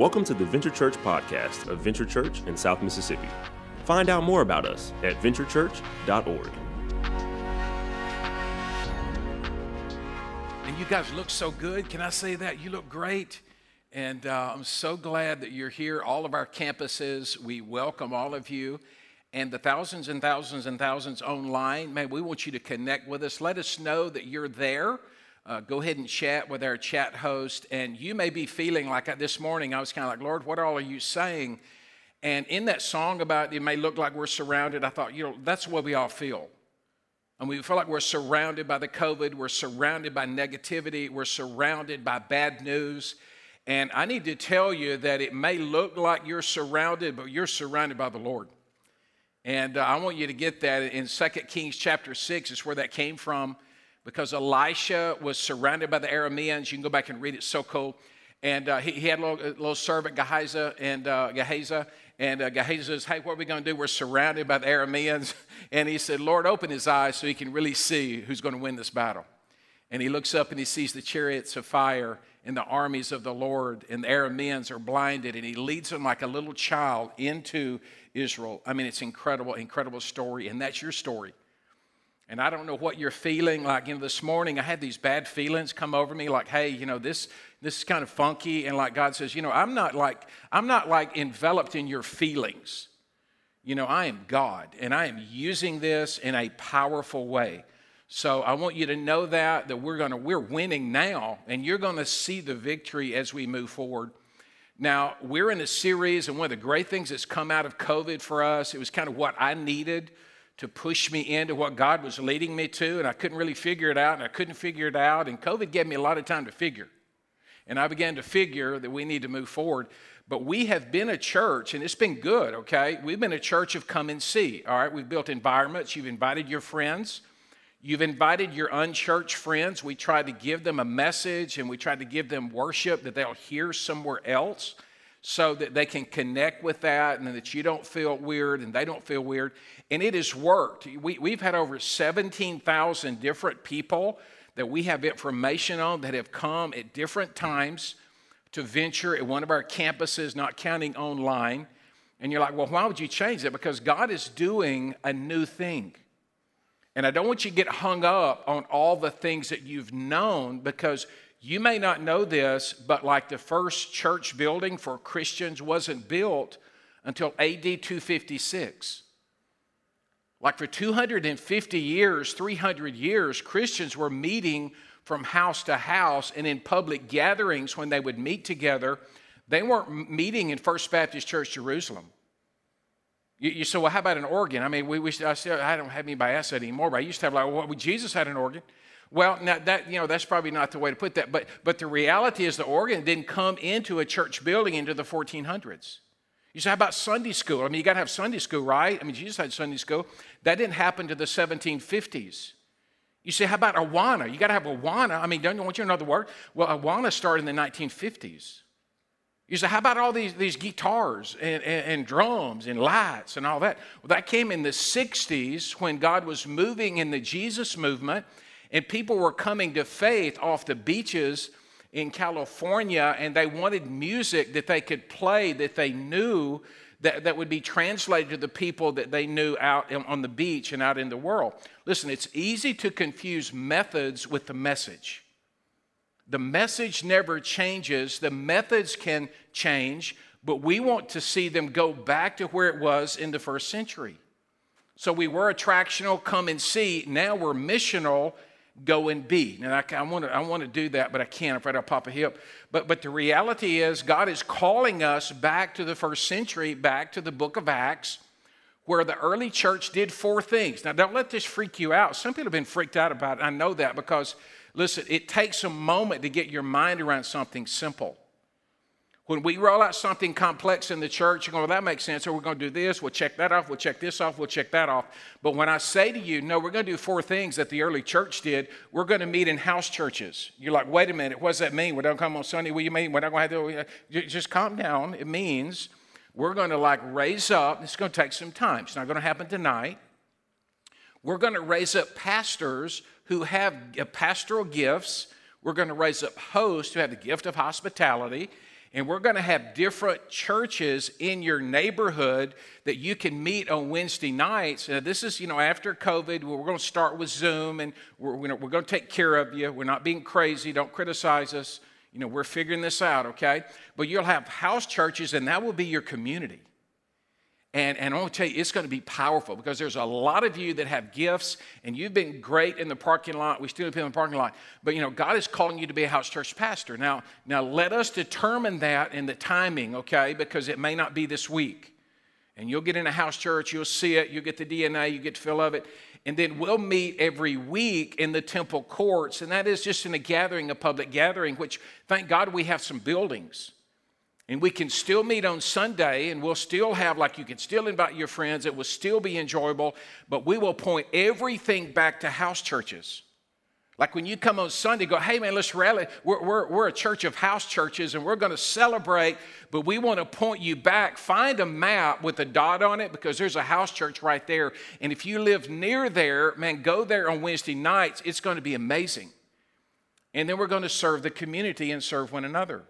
Welcome to the Venture Church podcast of Venture Church in South Mississippi. Find out more about us at venturechurch.org. And you guys look so good. Can I say that? You look great. And uh, I'm so glad that you're here. All of our campuses, we welcome all of you. And the thousands and thousands and thousands online, man, we want you to connect with us. Let us know that you're there. Uh, go ahead and chat with our chat host. And you may be feeling like this morning, I was kind of like, Lord, what all are you saying? And in that song about it may look like we're surrounded, I thought, you know, that's what we all feel. And we feel like we're surrounded by the COVID, we're surrounded by negativity, we're surrounded by bad news. And I need to tell you that it may look like you're surrounded, but you're surrounded by the Lord. And uh, I want you to get that in 2 Kings chapter 6 is where that came from because Elisha was surrounded by the Arameans. You can go back and read it, so cool. And uh, he, he, had a little, a little servant, Gehazi, and uh, Gehazi. And uh, Gehazi says, Hey, what are we going to do? We're surrounded by the Arameans. And he said, Lord, open his eyes so he can really see who's going to win this battle. And he looks up and he sees the chariots of fire and the armies of the Lord, and the Arameans are blinded, and he leads them like a little child into Israel. I mean, it's incredible, incredible story, and that's your story. And I don't know what you're feeling like. You know, this morning I had these bad feelings come over me, like, hey, you know, this this is kind of funky, and like God says, you know, I'm not like I'm not like enveloped in your feelings. You know, I am God, and I am using this in a powerful way. So I want you to know that that we're gonna we're winning now, and you're gonna see the victory as we move forward. Now we're in a series, and one of the great things that's come out of COVID for us, it was kind of what I needed to push me into what God was leading me to, and I couldn't really figure it out, and I couldn't figure it out, and COVID gave me a lot of time to figure. And I began to figure that we need to move forward. But we have been a church, and it's been good, okay? We've been a church of come and see, all right? We've built environments. You've invited your friends. You've invited your unchurched friends. We tried to give them a message and we tried to give them worship that they'll hear somewhere else so that they can connect with that and that you don't feel weird and they don't feel weird. And it has worked. We, we've had over 17,000 different people that we have information on that have come at different times to venture at one of our campuses, not counting online. And you're like, well, why would you change that? Because God is doing a new thing. And I don't want you to get hung up on all the things that you've known because you may not know this, but like the first church building for Christians wasn't built until AD 256. Like for 250 years, 300 years, Christians were meeting from house to house and in public gatherings when they would meet together. They weren't meeting in First Baptist Church Jerusalem. You, you say, well, how about an organ? I mean, we, we I, still, I don't have anybody ask that anymore, but I used to have like, well, Jesus had an organ. Well, now that you know, that's probably not the way to put that. But but the reality is, the organ didn't come into a church building into the 1400s. You say, how about Sunday school? I mean, you got to have Sunday school, right? I mean, Jesus had Sunday school. That didn't happen to the 1750s. You say, how about Awana? You got to have Awana. I mean, don't you want you the word? Well, Awana started in the 1950s. You say, how about all these, these guitars and, and, and, drums and lights and all that? Well, that came in the 60s when God was moving in the Jesus movement and people were coming to faith off the beaches in California and they wanted music that they could play that they knew that, that would be translated to the people that they knew out on the beach and out in the world. Listen, it's easy to confuse methods with the message. The message never changes, the methods can change, but we want to see them go back to where it was in the first century. So we were attractional, come and see. Now we're missional, go and be. Now I, I want to I want to do that, but I can't. I'm afraid I'll pop a hip. But but the reality is, God is calling us back to the first century, back to the book of Acts, where the early church did four things. Now don't let this freak you out. Some people have been freaked out about it. I know that because Listen, it takes a moment to get your mind around something simple. When we roll out something complex in the church, you're going, well, that makes sense. So we're going to do this. We'll check that off. We'll check this off. We'll check that off. But when I say to you, no, we're going to do four things that the early church did, we're going to meet in house churches. You're like, wait a minute. What does that mean? We don't come on Sunday. What do you mean? We're not going to have to. Uh, just calm down. It means we're going to like raise up. It's going to take some time. It's not going to happen tonight. We're going to raise up pastors who have uh, pastoral gifts. We're going to raise up hosts who have the gift of hospitality. And we're going to have different churches in your neighborhood that you can meet on Wednesday nights. Uh, this is, you know, after COVID, we're going to start with Zoom and we're, we're going to take care of you. We're not being crazy. Don't criticize us. You know, we're figuring this out, okay? But you'll have house churches and that will be your community. And, and I want to tell you, it's going to be powerful because there's a lot of you that have gifts and you've been great in the parking lot. We still have people in the parking lot. But, you know, God is calling you to be a house church pastor. Now, now let us determine that in the timing, okay? Because it may not be this week. And you'll get in a house church, you'll see it, you get the DNA, you get the feel of it. And then we'll meet every week in the temple courts. And that is just in a gathering, a public gathering, which thank God we have some buildings. And we can still meet on Sunday and we'll still have, like, you can still invite your friends. It will still be enjoyable, but we will point everything back to house churches. Like when you come on Sunday, go, hey man, let's rally. We're, we're, we're a church of house churches and we're going to celebrate, but we want to point you back. Find a map with a dot on it because there's a house church right there. And if you live near there, man, go there on Wednesday nights. It's going to be amazing. And then we're going to serve the community and serve one another.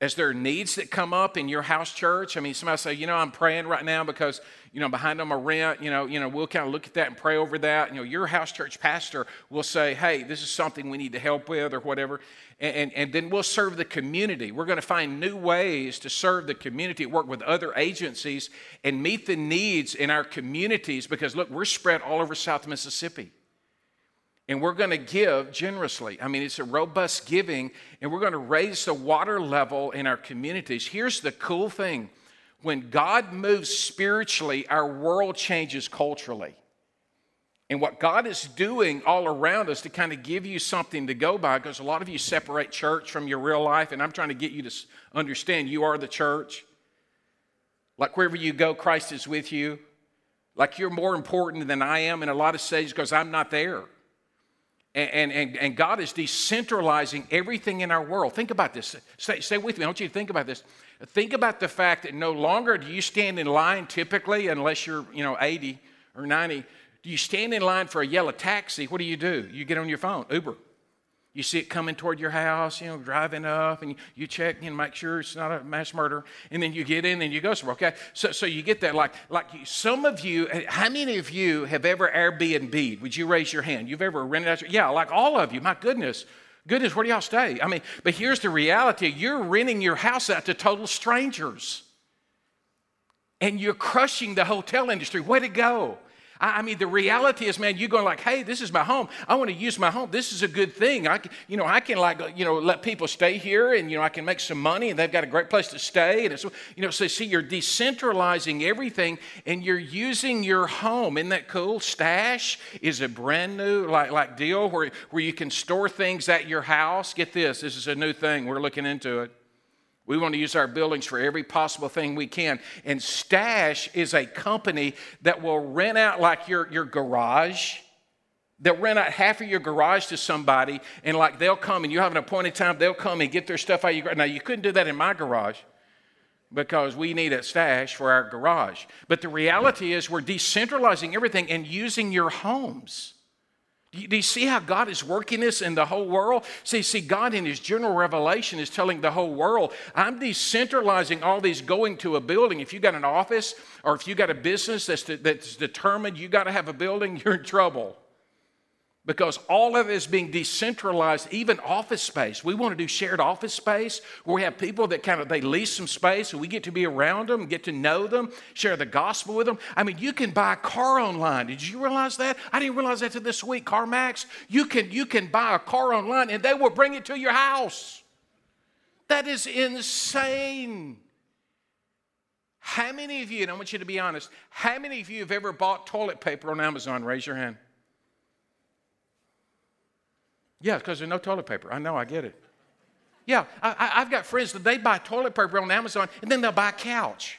As there are needs that come up in your house church, I mean, somebody say, you know, I'm praying right now because, you know, behind on my rent, you know, you know, we'll kind of look at that and pray over that. You know, your house church pastor will say, hey, this is something we need to help with or whatever. And, and, and then we'll serve the community. We're going to find new ways to serve the community, work with other agencies, and meet the needs in our communities because, look, we're spread all over South Mississippi and we're going to give generously. I mean, it's a robust giving, and we're going to raise the water level in our communities. Here's the cool thing when God moves spiritually, our world changes culturally. And what God is doing all around us to kind of give you something to go by, because a lot of you separate church from your real life, and I'm trying to get you to understand you are the church. Like wherever you go, Christ is with you. Like you're more important than I am in a lot of stages because I'm not there. And, and, and God is decentralizing everything in our world. Think about this. Stay, stay with me. I want you to think about this. Think about the fact that no longer do you stand in line typically, unless you're, you know, 80 or 90. Do you stand in line for a yellow taxi? What do you do? You get on your phone, Uber. You see it coming toward your house, you know, driving up, and you check and make sure it's not a mass murder, and then you get in and you go somewhere. Okay, so so you get that. Like like some of you, eh, how many of you have ever Airbnb? Would you raise your hand? You've ever rented out? Your, yeah, like all of you. My goodness, goodness, where do y'all stay? I mean, but here's the reality: you're renting your house out to total strangers, and you're crushing the hotel industry. Way to go! I, I mean, the reality is, man, you're going like, hey, this is my home. I want to use my home. This is a good thing. I, can, you know, I can like, uh, you know, let people stay here, and you know, I can make some money, and they've got a great place to stay. And it's, you know, so see, you're decentralizing everything, and you're using your home. Isn't that cool? Stash is a brand new like like deal where where you can store things at your house. Get this, this is a new thing. We're looking into it. We want to use our buildings for every possible thing we can. And Stash is a company that will rent out like your, your garage. They'll rent out half of your garage to somebody, and like they'll come and you have an appointed time, they'll come and get their stuff out of your garage. Now, you couldn't do that in my garage because we need a stash for our garage. But the reality is, we're decentralizing everything and using your homes. Do you see how God is working this in the whole world? See, see, God in His general revelation is telling the whole world, I'm decentralizing all these going to a building. If you got an office or if you got a business that's, that's determined you got to have a building, you're in trouble because all of it is being decentralized even office space. We want to do shared office space where we have people that kind of they lease some space and we get to be around them get to know them share the gospel with them. I mean you can buy a car online. Did you realize that? I didn't realize that until this week. Carmax you can you can buy a car online and they will bring it to your house. That is insane. How many of you and i want you to be honest how many of you have ever bought toilet paper on amazon? Raise your hand yeah, because there's no toilet paper. I know, I get it. Yeah, I, have got friends that they buy toilet paper on Amazon and then they'll buy a couch.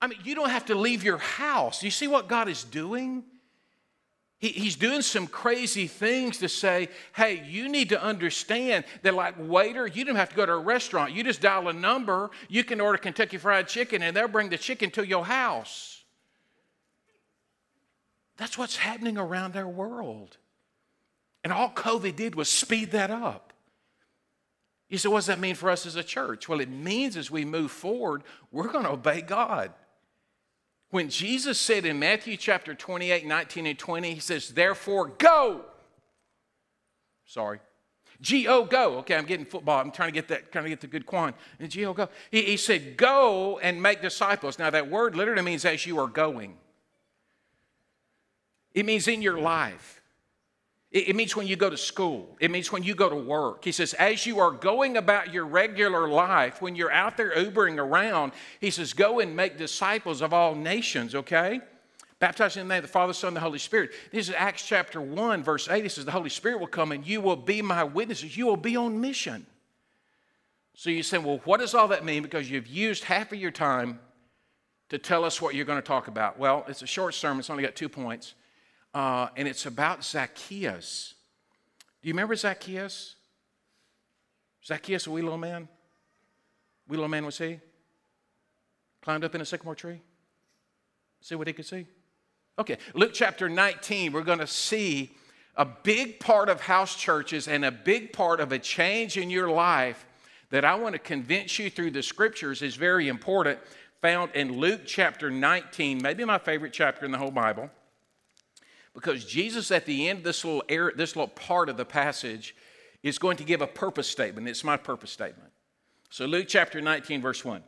I mean, you don't have to leave your house. You see what God is doing? He, he's doing some crazy things to say, hey, you need to understand that, like, waiter, you don't have to go to a restaurant. You just dial a number, you can order Kentucky Fried Chicken, and they'll bring the chicken to your house. That's what's happening around our world. And all COVID did was speed that up. You say, what does that mean for us as a church? Well, it means as we move forward, we're going to obey God. When Jesus said in Matthew chapter 28, 19 and 20, he says, therefore go. Sorry. G-O, go. Okay, I'm getting football. I'm trying to get that, trying to get the good quan. And G-O, go. He, he said, go and make disciples. Now, that word literally means as you are going. It means in your life. It, means when you go to school. It means when you go to work. He says, as you are going about your regular life, when you're out there Ubering around, he says, go and make disciples of all nations, okay? Baptized in the name of the Father, Son, and the Holy Spirit. This is Acts chapter 1, verse 8. It says, The Holy Spirit will come and you will be my witnesses. You will be on mission. So you say, Well, what does all that mean? Because you've used half of your time to tell us what you're going to talk about. Well, it's a short sermon, it's only got two points. Uh, and it's about Zacchaeus. Do you remember Zacchaeus? Zacchaeus, a wee little man? Wee little man was he? Climbed up in a sycamore tree? See what he could see? Okay, Luke chapter 19, we're going to see a big part of house churches and a big part of a change in your life that I want to convince you through the scriptures is very important, found in Luke chapter 19, maybe my favorite chapter in the whole Bible. Because Jesus, at the end of this little, area, this little part of the passage, is going to give a purpose statement. It's my purpose statement. So, Luke chapter 19, verse 1.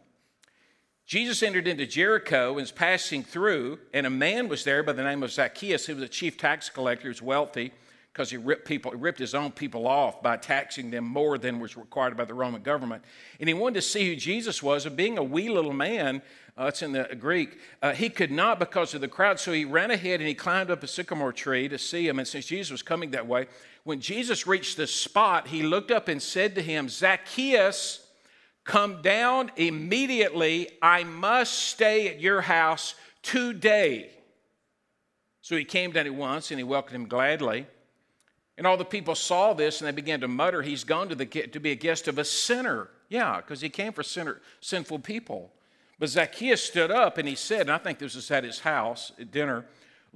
Jesus entered into Jericho and was passing through, and a man was there by the name of Zacchaeus, who was a chief tax collector, he was wealthy because he ripped people, he ripped his own people off by taxing them more than was required by the Roman government. And he wanted to see who Jesus was, and being a wee little man, uh, it's in the Greek, uh, he could not because of the crowd. So he ran ahead and he climbed up a sycamore tree to see him. And since Jesus was coming that way, when Jesus reached the spot, he looked up and said to him, Zacchaeus, Come down immediately. I must stay at your house today. So he came down at once and he welcomed him gladly. And all the people saw this and they began to mutter, He's gone to, the, to be a guest of a sinner. Yeah, because he came for sinner, sinful people. But Zacchaeus stood up and he said, and I think this was at his house at dinner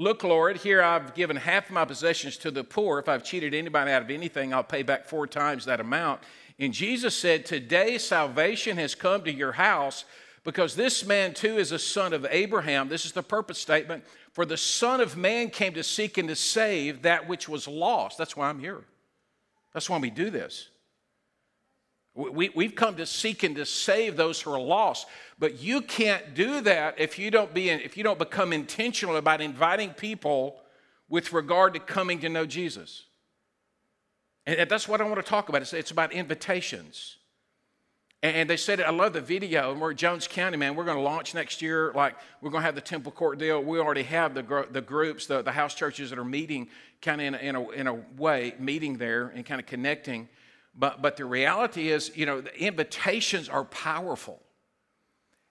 Look, Lord, here I've given half of my possessions to the poor. If I've cheated anybody out of anything, I'll pay back four times that amount. And Jesus said, Today salvation has come to your house because this man too is a son of Abraham. This is the purpose statement. For the Son of Man came to seek and to save that which was lost. That's why I'm here. That's why we do this. We, we've come to seek and to save those who are lost. But you can't do that if you don't, be, if you don't become intentional about inviting people with regard to coming to know Jesus. And that's what I want to talk about. It's, it's about invitations. And they said, I love the video. And we're Jones County, man. We're going to launch next year. Like, we're going to have the Temple Court deal. We already have the, the groups, the, the house churches that are meeting kind of in, in, a, in a way, meeting there and kind of connecting. But, but the reality is, you know, the invitations are powerful.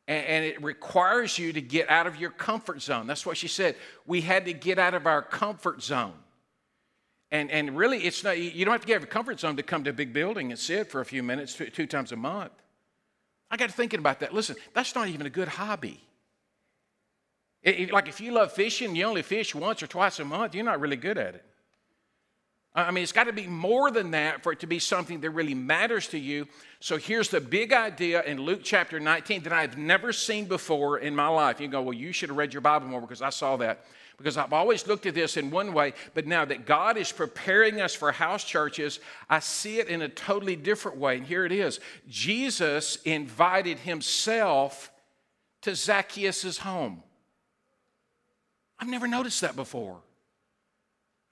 And, and it requires you to get out of your comfort zone. That's what she said. We had to get out of our comfort zone. And, and really, it's not, you don't have to get out of your comfort zone to come to a big building and sit for a few minutes two, two times a month. I got to thinking about that. Listen, that's not even a good hobby. It, like if you love fishing, you only fish once or twice a month, you're not really good at it. I mean, it's got to be more than that for it to be something that really matters to you. So here's the big idea in Luke chapter 19 that I've never seen before in my life. You go, well, you should have read your Bible more because I saw that because I've always looked at this in one way, but now that God is preparing us for house churches, I see it in a totally different way. And here it is Jesus invited himself to Zacchaeus' home. I've never noticed that before.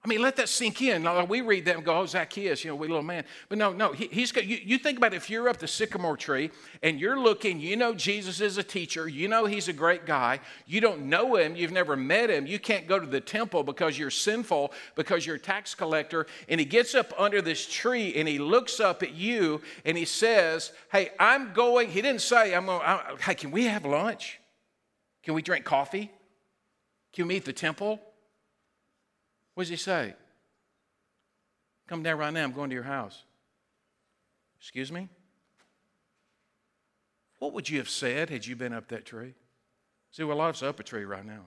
I mean, let that sink in. wee read that and go, oh, Zacchaeus, you know, we little man. But no, no, he, he's got, you, you think about if you're up the sycamore tree and you're looking, you know Jesus is a teacher, you know he's a great guy, you don't know him, you've never met him, you can't go to the temple because you're sinful, because you're a tax collector, and he gets up under this tree and he looks up at you and he says, hey, I'm going, he didn't say, I'm going, I, hey, can we have lunch? Can we drink coffee? Can we meet the temple? What does he say? Come down right now. I'm going to your house. Excuse me? What would you have said had you been up that tree? See, well, us up a tree right now.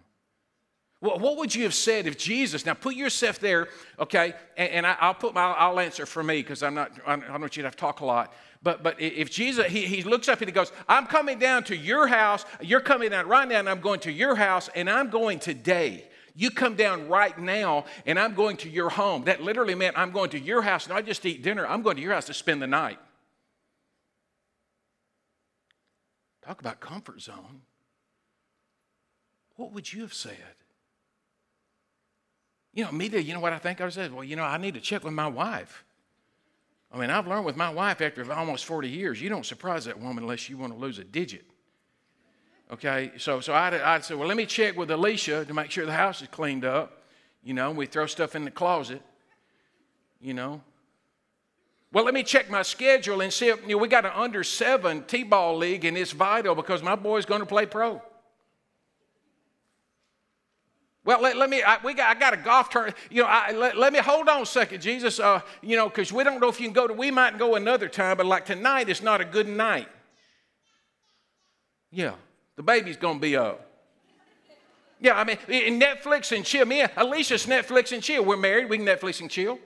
What would you have said if Jesus, now put yourself there, okay, and, and I, will put my, I'll answer for me because I'm not, I don't want you to have to talk a lot. But, but if Jesus, he, he looks up and he goes, I'm coming down to your house, you're coming down right now, and I'm going to your house, and I'm going today. You come down right now, and I'm going to your home. That literally meant I'm going to your house, not just eat dinner, I'm going to your house to spend the night. Talk about comfort zone. What would you have said? You know, me, you know what I think I said? Well, you know, I need to check with my wife. I mean, I've learned with my wife after almost 40 years, you don't surprise that woman unless you want to lose a digit. Okay, so, so I'd, I'd say, well, let me check with Alicia to make sure the house is cleaned up. You know, we throw stuff in the closet, you know. Well, let me check my schedule and see if, you know, we got an under seven T ball league and it's vital because my boy's going to play pro. Well, let, let me, I, we got, I got a golf tournament. You know, I, let, let, me hold on a second, Jesus. Uh, you know, because we don't know if you can go to, we might go another time, but like tonight is not a good night. Yeah, the baby's going to be up. Yeah, I mean, Netflix and chill. Me Alicia's Netflix and chill. We're married, we can Netflix and chill.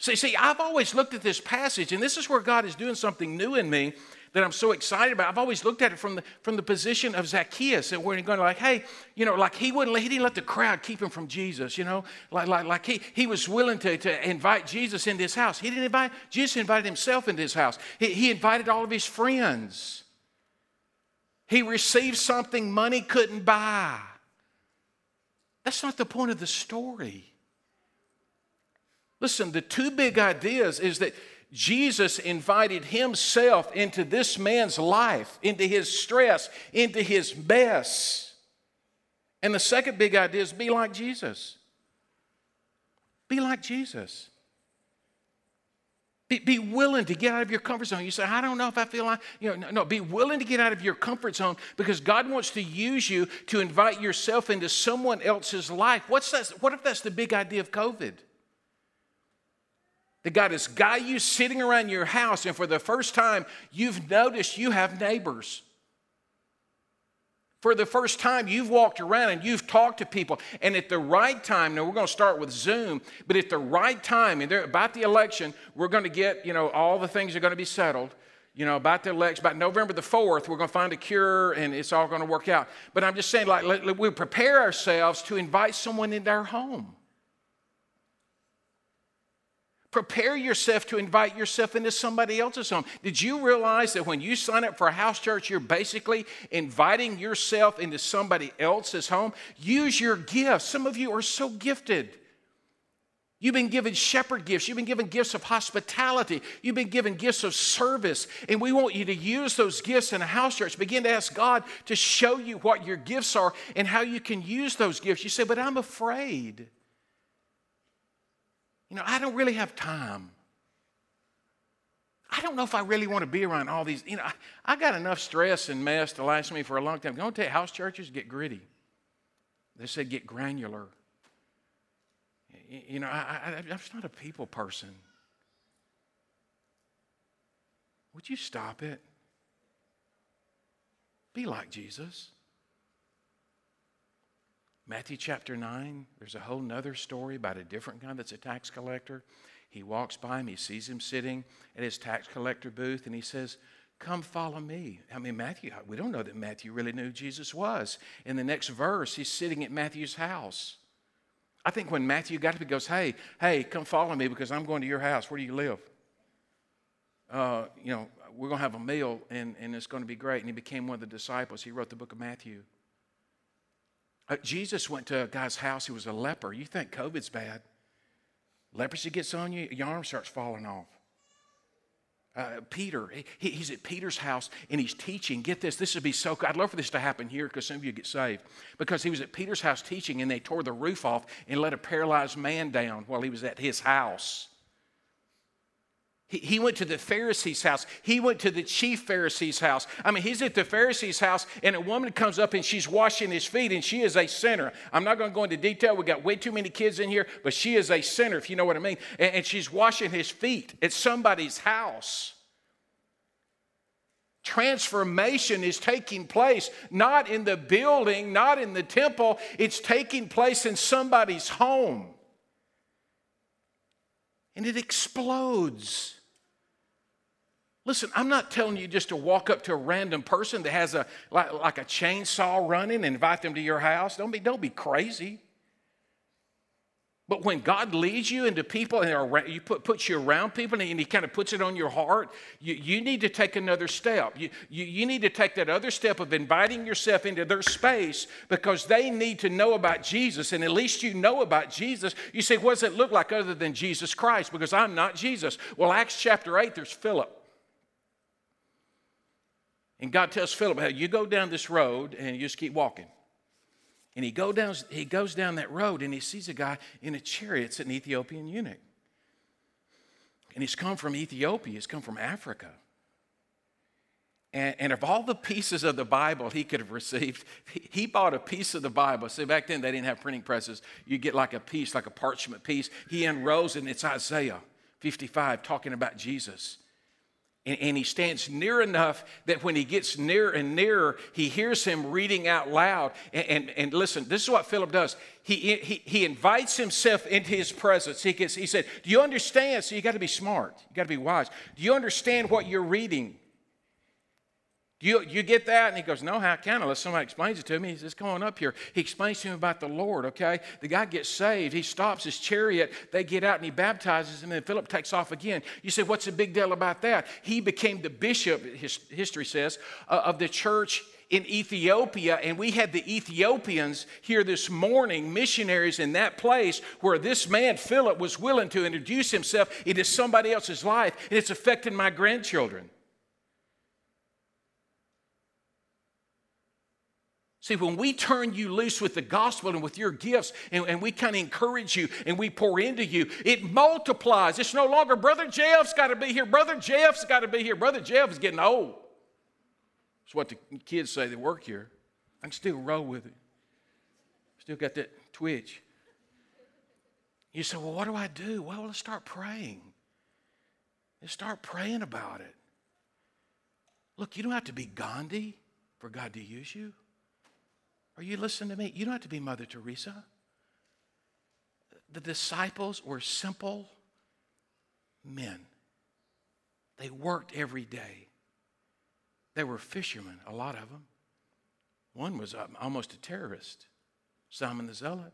See, see, I've always looked at this passage, and this is where God is doing something new in me that I'm so excited about. I've always looked at it from the, from the position of Zacchaeus, and where he's going like, hey, you know, like he wouldn't, he didn't let the crowd keep him from Jesus, you know, like, like, like he, he was willing to, to invite Jesus into his house. He didn't invite, Jesus invited himself into his house. He, he invited all of his friends. He received something money couldn't buy. That's not the point of the story. Listen, the two big ideas is that Jesus invited himself into this man's life, into his stress, into his mess. And the second big idea is be like Jesus. Be like Jesus. Be, be, willing to get out of your comfort zone. You say, I don't know if I feel like, you know, no, no, be willing to get out of your comfort zone because God wants to use you to invite yourself into someone else's life. What's that? What if that's the big idea of COVID? That God has got you sitting around your house, and for the first time, you've noticed you have neighbors. For the first time, you've walked around and you've talked to people, and at the right time, now we're going to start with Zoom, but at the right time, and about the election, we're going to get, you know, all the things are going to be settled. You know, about the election, about November the 4th, we're going to find a cure and it's all going to work out. But I'm just saying, like, let, let, we prepare ourselves to invite someone into our home. Prepare yourself to invite yourself into somebody else's home. Did you realize that when you sign up for a house church, you're basically inviting yourself into somebody else's home? Use your gifts. Some of you are so gifted. You've been given shepherd gifts. You've been given gifts of hospitality. You've been given gifts of service. And we want you to use those gifts in a house church. Begin to ask God to show you what your gifts are and how you can use those gifts. You say, but I'm afraid. You know, I don't really have time. I don't know if I really want to be around all these. You know, I, I got enough stress and mess to last me for a long time. I'm going to tell you, house churches get gritty. They said get granular. You know, I, I, I'm just not a people person. Would you stop it? Be like Jesus. Matthew chapter 9, there's a whole nother story about a different guy that's a tax collector. He walks by him, he sees him sitting at his tax collector booth, and he says, Come follow me. I mean, Matthew, we don't know that Matthew really knew Jesus was. In the next verse, he's sitting at Matthew's house. I think when Matthew got up, he goes, Hey, hey, come follow me because I'm going to your house. Where do you live? Uh, you know, we're going to have a meal and, and it's going to be great. And he became one of the disciples. He wrote the book of Matthew. Uh, Jesus went to a guy's house who was a leper. You think COVID's bad. Leprosy gets on you, your arm starts falling off. Uh, Peter, he, he's at Peter's house and he's teaching. Get this, this would be so I'd love for this to happen here because some of you get saved. Because he was at Peter's house teaching and they tore the roof off and let a paralyzed man down while he was at his house. He, went to the Pharisee's house. He went to the chief Pharisee's house. I mean, he's at the Pharisee's house, and a woman comes up and she's washing his feet, and she is a sinner. I'm not going to go into detail. We got way too many kids in here, but she is a sinner, if you know what I mean. And she's washing his feet at somebody's house. Transformation is taking place not in the building, not in the temple, it's taking place in somebody's home. And it explodes. Listen, I'm not telling you just to walk up to a random person that has a like, like a chainsaw running and invite them to your house. Don't be, don't be crazy. But when God leads you into people and you put, puts you around people and He kind of puts it on your heart, you, you need to take another step. You, you, you need to take that other step of inviting yourself into their space because they need to know about Jesus. And at least you know about Jesus. You say, what does it look like other than Jesus Christ? Because I'm not Jesus. Well, Acts chapter 8, there's Philip. And God tells Philip, hey, you go down this road and you just keep walking. And he, go down, he goes down that road and he sees a guy in a chariot. It's an Ethiopian eunuch. And he's come from Ethiopia, he's come from Africa. And, and, of all the pieces of the Bible he could have received, he bought a piece of the Bible. See, back then they didn't have printing presses. You get like a piece, like a parchment piece. He unrolls and it's Isaiah 55 talking about Jesus. And, and, he stands near enough that when he gets near and nearer, he hears him reading out loud. And, and, and listen, this is what Philip does. He, he, he invites himself into his presence. He, gets, he said, Do you understand? So you got to be smart, you got to be wise. Do you understand what you're reading? You, you get that? And he goes, No, how can I? Unless somebody explains it to me. He says, Come on up here. He explains to him about the Lord, okay? The guy gets saved. He stops his chariot. They get out and he baptizes him. And Philip takes off again. You say, What's the big deal about that? He became the bishop, his, history says, uh, of the church in Ethiopia, and we had the Ethiopians here this morning, missionaries in that place where this man, Philip, was willing to introduce himself into somebody else's life, and it's affecting my grandchildren. See, when we turn you loose with the gospel and with your gifts, and, and we kind of encourage you and we pour into you, it multiplies. It's no longer Brother Jeff's got to be here. Brother Jeff's got to be here. Brother Jeff is getting old. That's what the kids say that work here. I can still roll with it. Still got that twitch. You say, well, what do I do? Well, let's start praying. Let's start praying about it. Look, you don't have to be Gandhi for God to use you. Are you listening to me? You don't have to be Mother Teresa. The disciples were simple men. They worked every day. They were fishermen, a lot of them. One was almost a terrorist, Simon the Zealot.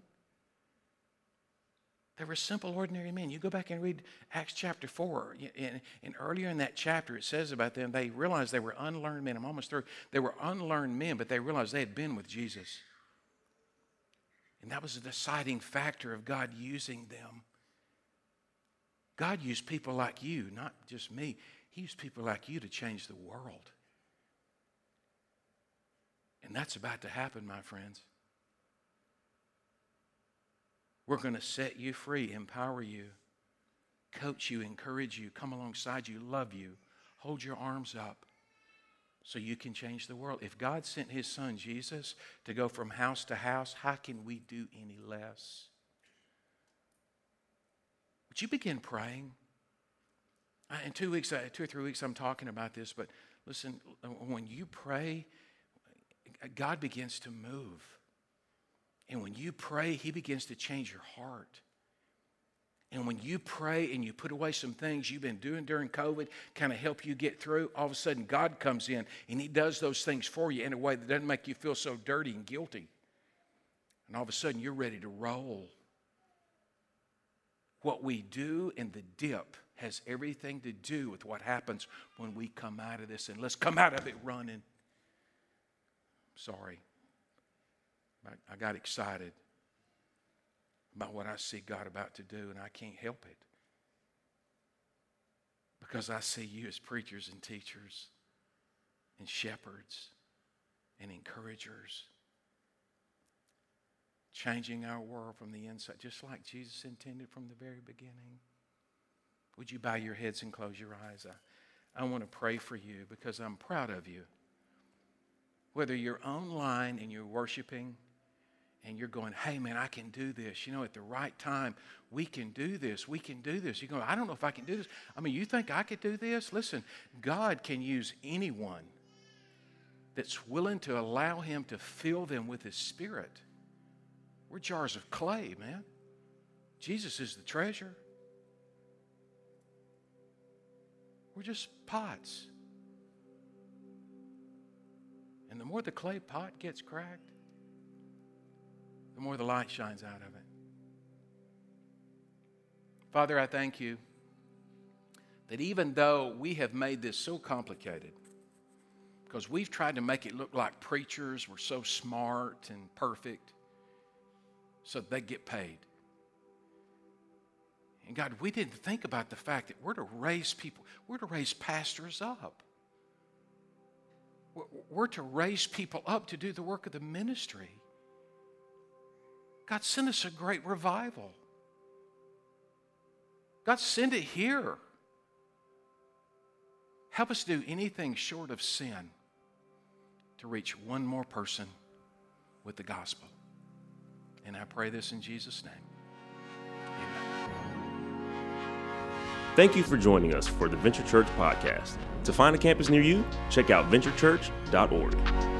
They were simple, ordinary men. You go back and read Acts chapter 4. And, and, earlier in that chapter, it says about them, they realized they were unlearned men. I'm almost through. They were unlearned men, but they realized they had been with Jesus. And that was a deciding factor of God using them. God used people like you, not just me. He used people like you to change the world. And that's about to happen, my friends. We're going to set you free, empower you, coach you, encourage you, come alongside you, love you, hold your arms up so you can change the world. If God sent his son Jesus to go from house to house, how can we do any less? Would you begin praying? In two weeks, uh, two or three weeks, I'm talking about this, but listen, when you pray, God begins to move. And when you pray, He begins to change your heart. And when you pray and you put away some things you've been doing during COVID, kind of help you get through, all of a sudden God comes in and He does those things for you in a way that doesn't make you feel so dirty and guilty. And all of a sudden you're ready to roll. What we do in the dip has everything to do with what happens when we come out of this. And let's come out of it running. Sorry. I got excited about what I see God about to do, and I can't help it. Because I see you as preachers and teachers and shepherds and encouragers, changing our world from the inside, just like Jesus intended from the very beginning. Would you bow your heads and close your eyes? I, I want to pray for you because I'm proud of you. Whether you're online and you're worshiping, and you're going, hey, man, I can do this. You know, at the right time, we can do this. We can do this. You go, I don't know if I can do this. I mean, you think I could do this? Listen, God can use anyone that's willing to allow Him to fill them with His Spirit. We're jars of clay, man. Jesus is the treasure. We're just pots. And the more the clay pot gets cracked, the more the light shines out of it. Father, I thank you that even though we have made this so complicated, because we've tried to make it look like preachers were so smart and perfect so they get paid. And God, we didn't think about the fact that we're to raise people, we're to raise pastors up. We're to raise people up to do the work of the ministry. God, send us a great revival. God, send it here. Help us do anything short of sin to reach one more person with the gospel. And I pray this in Jesus' name. Amen. Thank you for joining us for the Venture Church podcast. To find a campus near you, check out venturechurch.org.